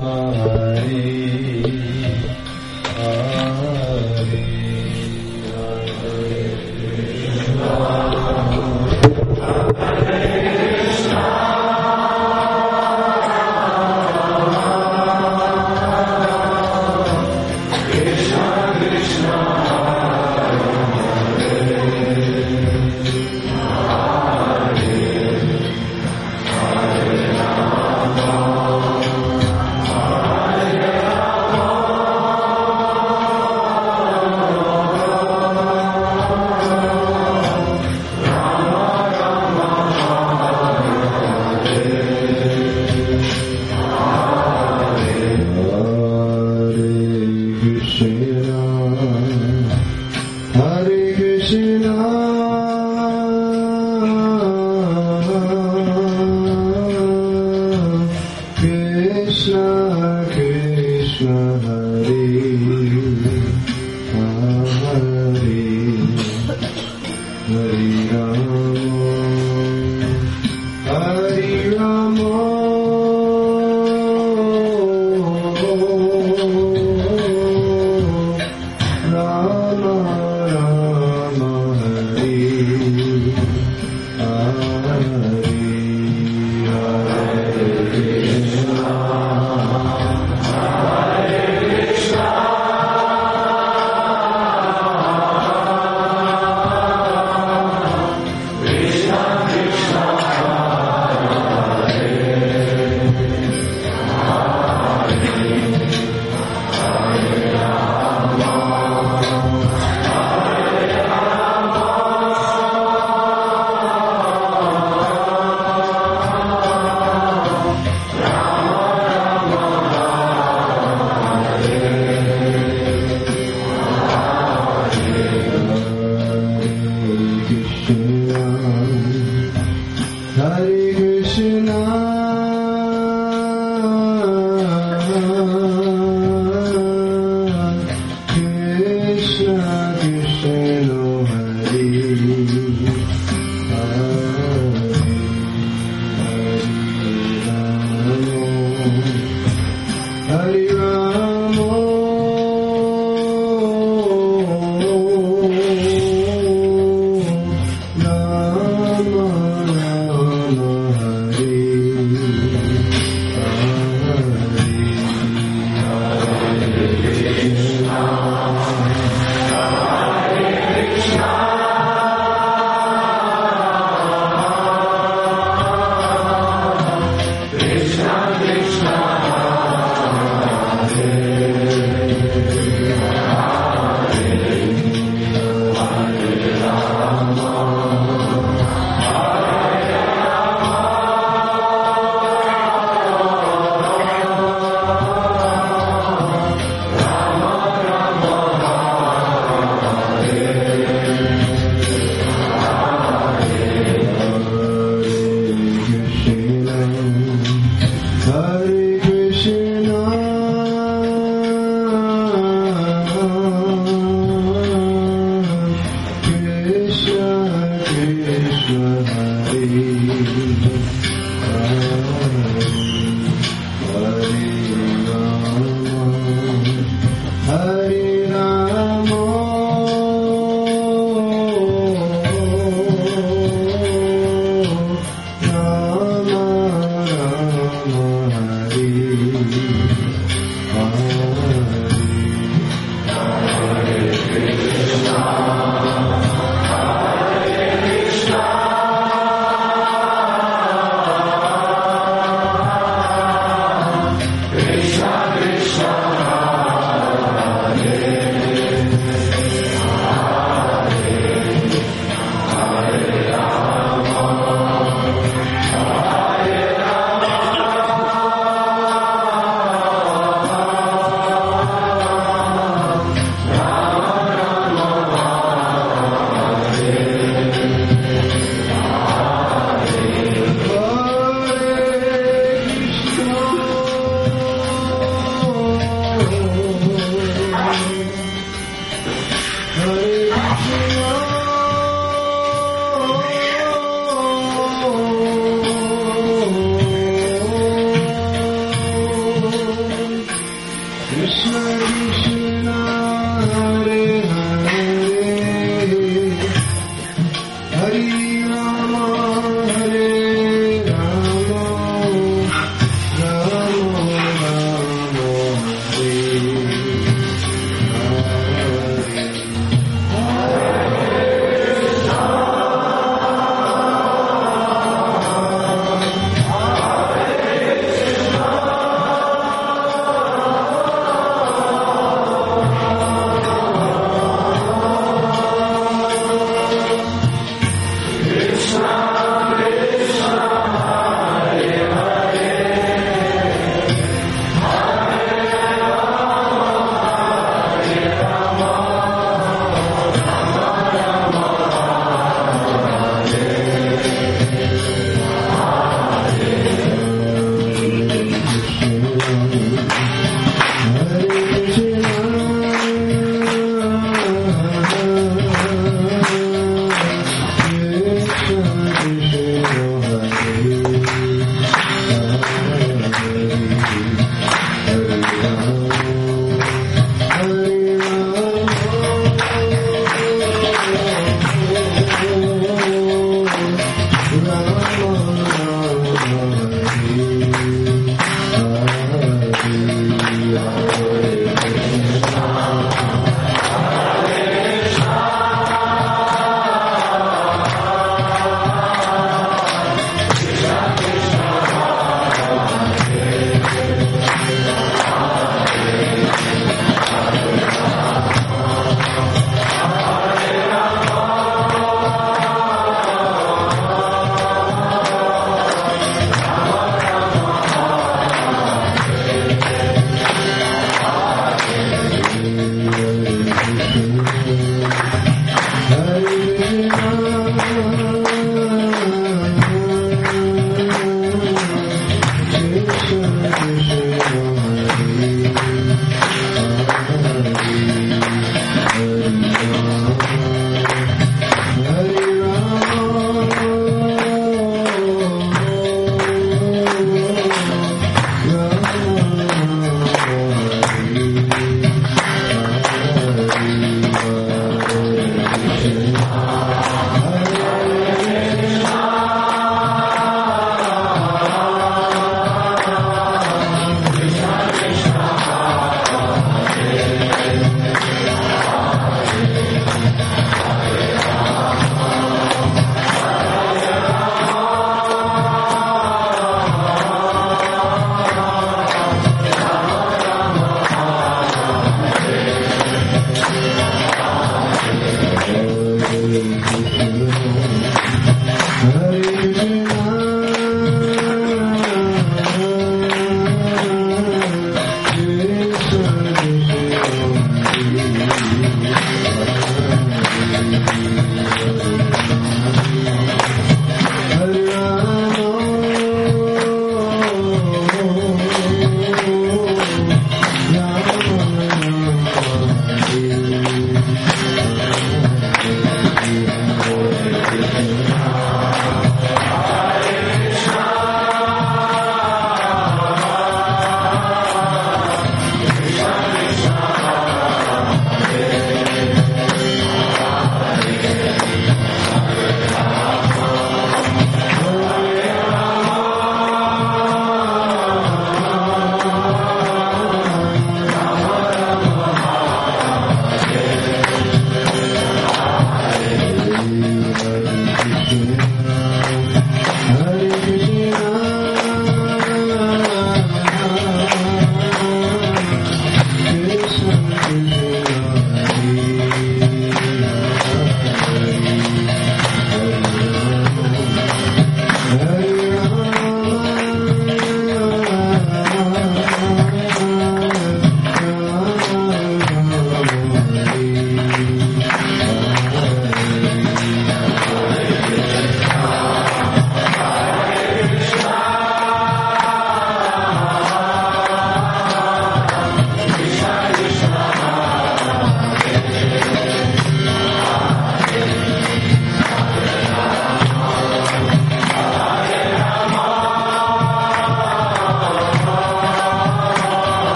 Hare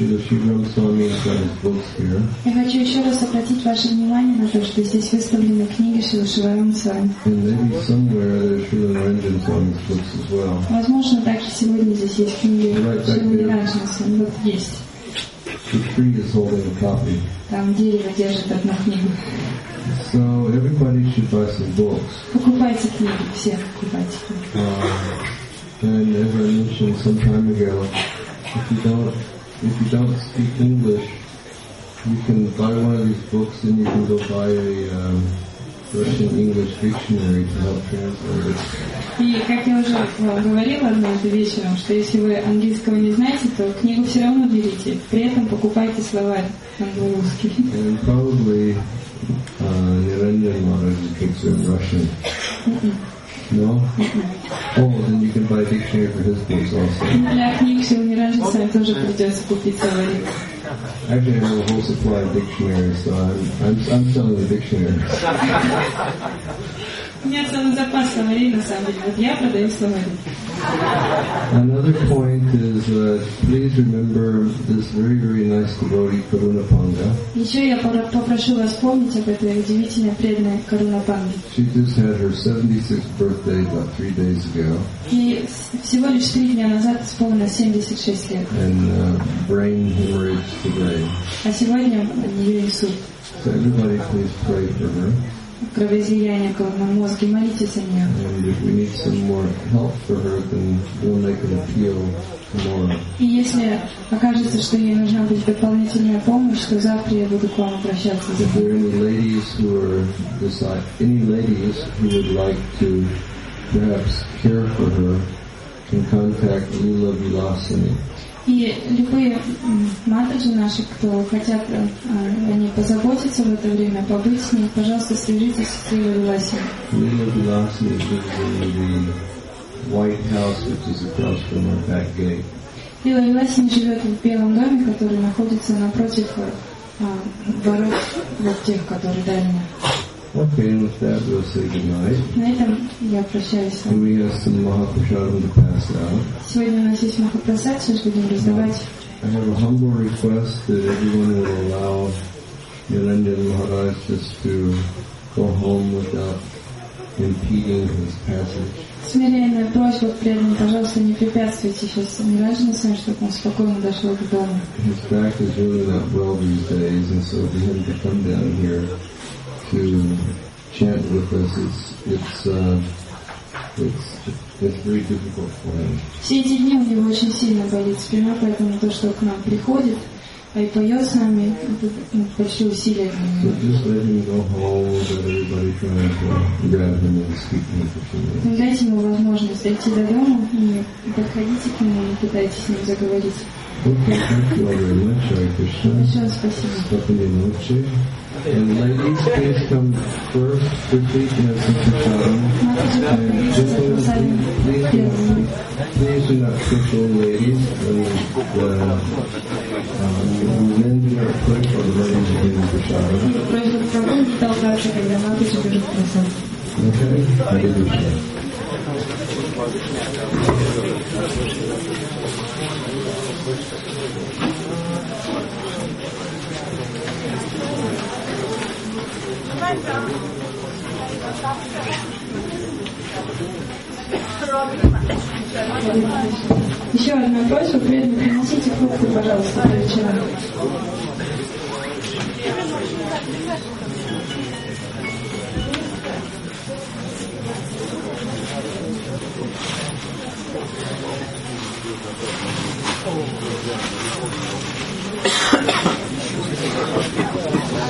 Я хочу еще раз обратить ваше внимание на то, что здесь выставлены книги Шила Шиварам с вами. And maybe somewhere there's Srila Naranjan Swami's books as well. Возможно, также сегодня здесь есть книги Шила. Вот есть. Там дерево держит одну книгу. So everybody should buy some books. Покупайте книги, все покупайте книги. Говорила однажды вечером, что если вы английского не знаете, то книгу все равно берите. При этом покупайте словарь англо-русский. Probably uh, Niranjan Maharaj's books are in Russian. No? Oh, then you can buy a dictionary for his books also. Для книг Шила Миражиса тоже придется купить словарик. Actually, I have a whole supply of dictionaries, so I'm, I'm, I'm selling the dictionary. У меня целый запас словарей, на самом деле. Вот я продаю словари. Another point is uh, please remember this very, very nice devotee, Karuna Panga. Еще я пора- попрошу вас помнить об этой удивительной преданной Каруна Панги. She just had her 76th birthday about three days ago, И с- всего лишь три дня назад исполнилось 76 лет. and uh, brain hemorrhage today. А сегодня у нее инсульт. So everybody please pray for her, Кровоизлияние головном мозге. Молитесь о нее. and if we need some more help for her, then we'll make an appeal tomorrow. И если окажется, что ей нужна будет дополнительная помощь, то завтра я буду к вам обращаться If there are any ladies who are decide, any ladies who would like to perhaps care for her, can contact Lula Vilasini. И любые м, матаджи наши, кто хотят э, о ней позаботиться в это время, побыть с ней, пожалуйста, свяжитесь с back gate. Лила Власин живет в белом доме, который находится напротив э, ворот, вот тех, которые дальние. Okay, and with that, we'll say goodnight. На этом я прощаюсь с And вами. we have some Mahaprasadam to pass out. Сегодня у нас есть Махапрасад, сейчас будем раздавать. I have a humble request that everyone will allow Niranjan Maharaj just to go home without impeding his passage. Смиренная просьба к преданным, пожалуйста, не препятствуйте сейчас Миражину своим, чтобы он спокойно дошел к дому. His back is really not well these days, and so for him to come down here to chant with us, it's it's uh, it's it's very difficult for him. Все эти дни у него очень сильно болит спина, поэтому то, что к нам приходит, а и поет с нами, это ну, большие усилия для So него. just let him go home without everybody trying to grab him and speak to him for some minutes. Ну, Дайте ему возможность дойти до дома, не подходите к нему, не пытайтесь с ним заговорить. Okay, thank you all very much. Hare Krishna. Большое спасибо. Stephanie Noche. And ladies, please come first. Repeat message to Shabbat. And sisters, please, please, please do not push old ladies. And uh, um, the. Okay, Еще одна просьба, прежде приносите фрукты, пожалуйста, по вечерам.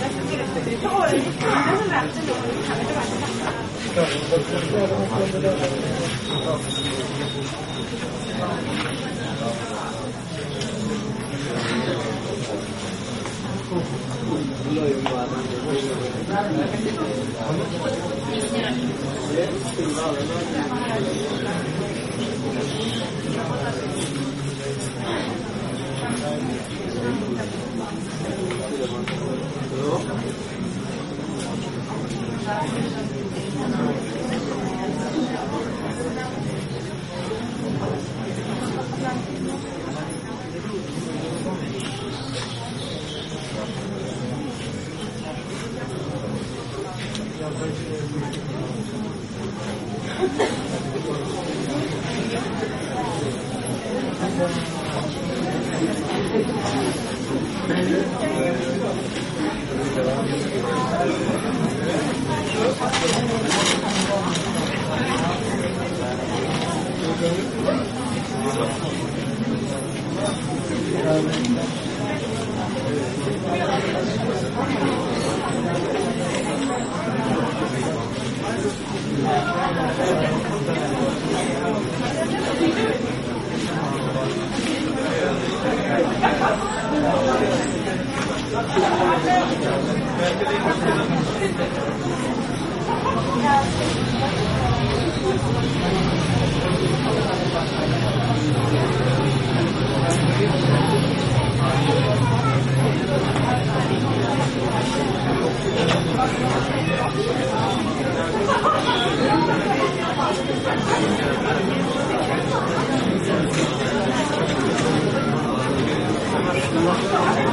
那是这个自己跳的，你看，都是男的，真的，我一看，都是男的。Thank you.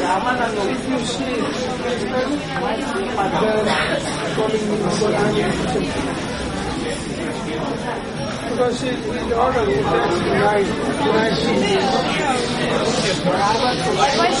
咱们能休息，反正说明说明，主要是我们关系。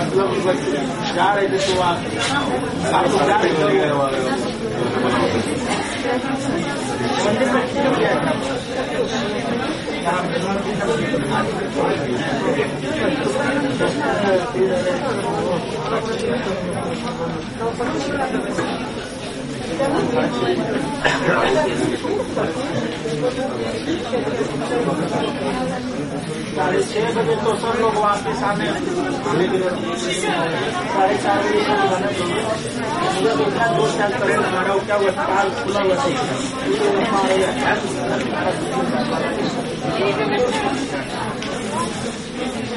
मतलब जा रहे साढ़े छह बजे तो सब लोग आपके सामने साढ़े चार बजे दो साल पहले हमारा क्या हुआ ताल खुला हुआ था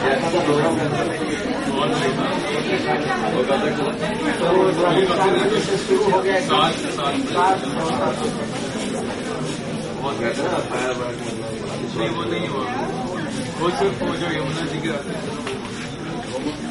وہ نہیں ہوا وہ صرف وہ جو یمنا جی کے راستے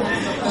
के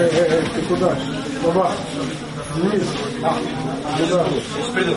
Э, э, э, ты куда? Баба, вниз. А, куда? Сейчас приду.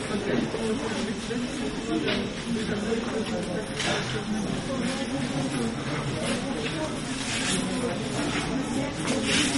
Thank you.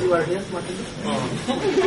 You are here, Martin?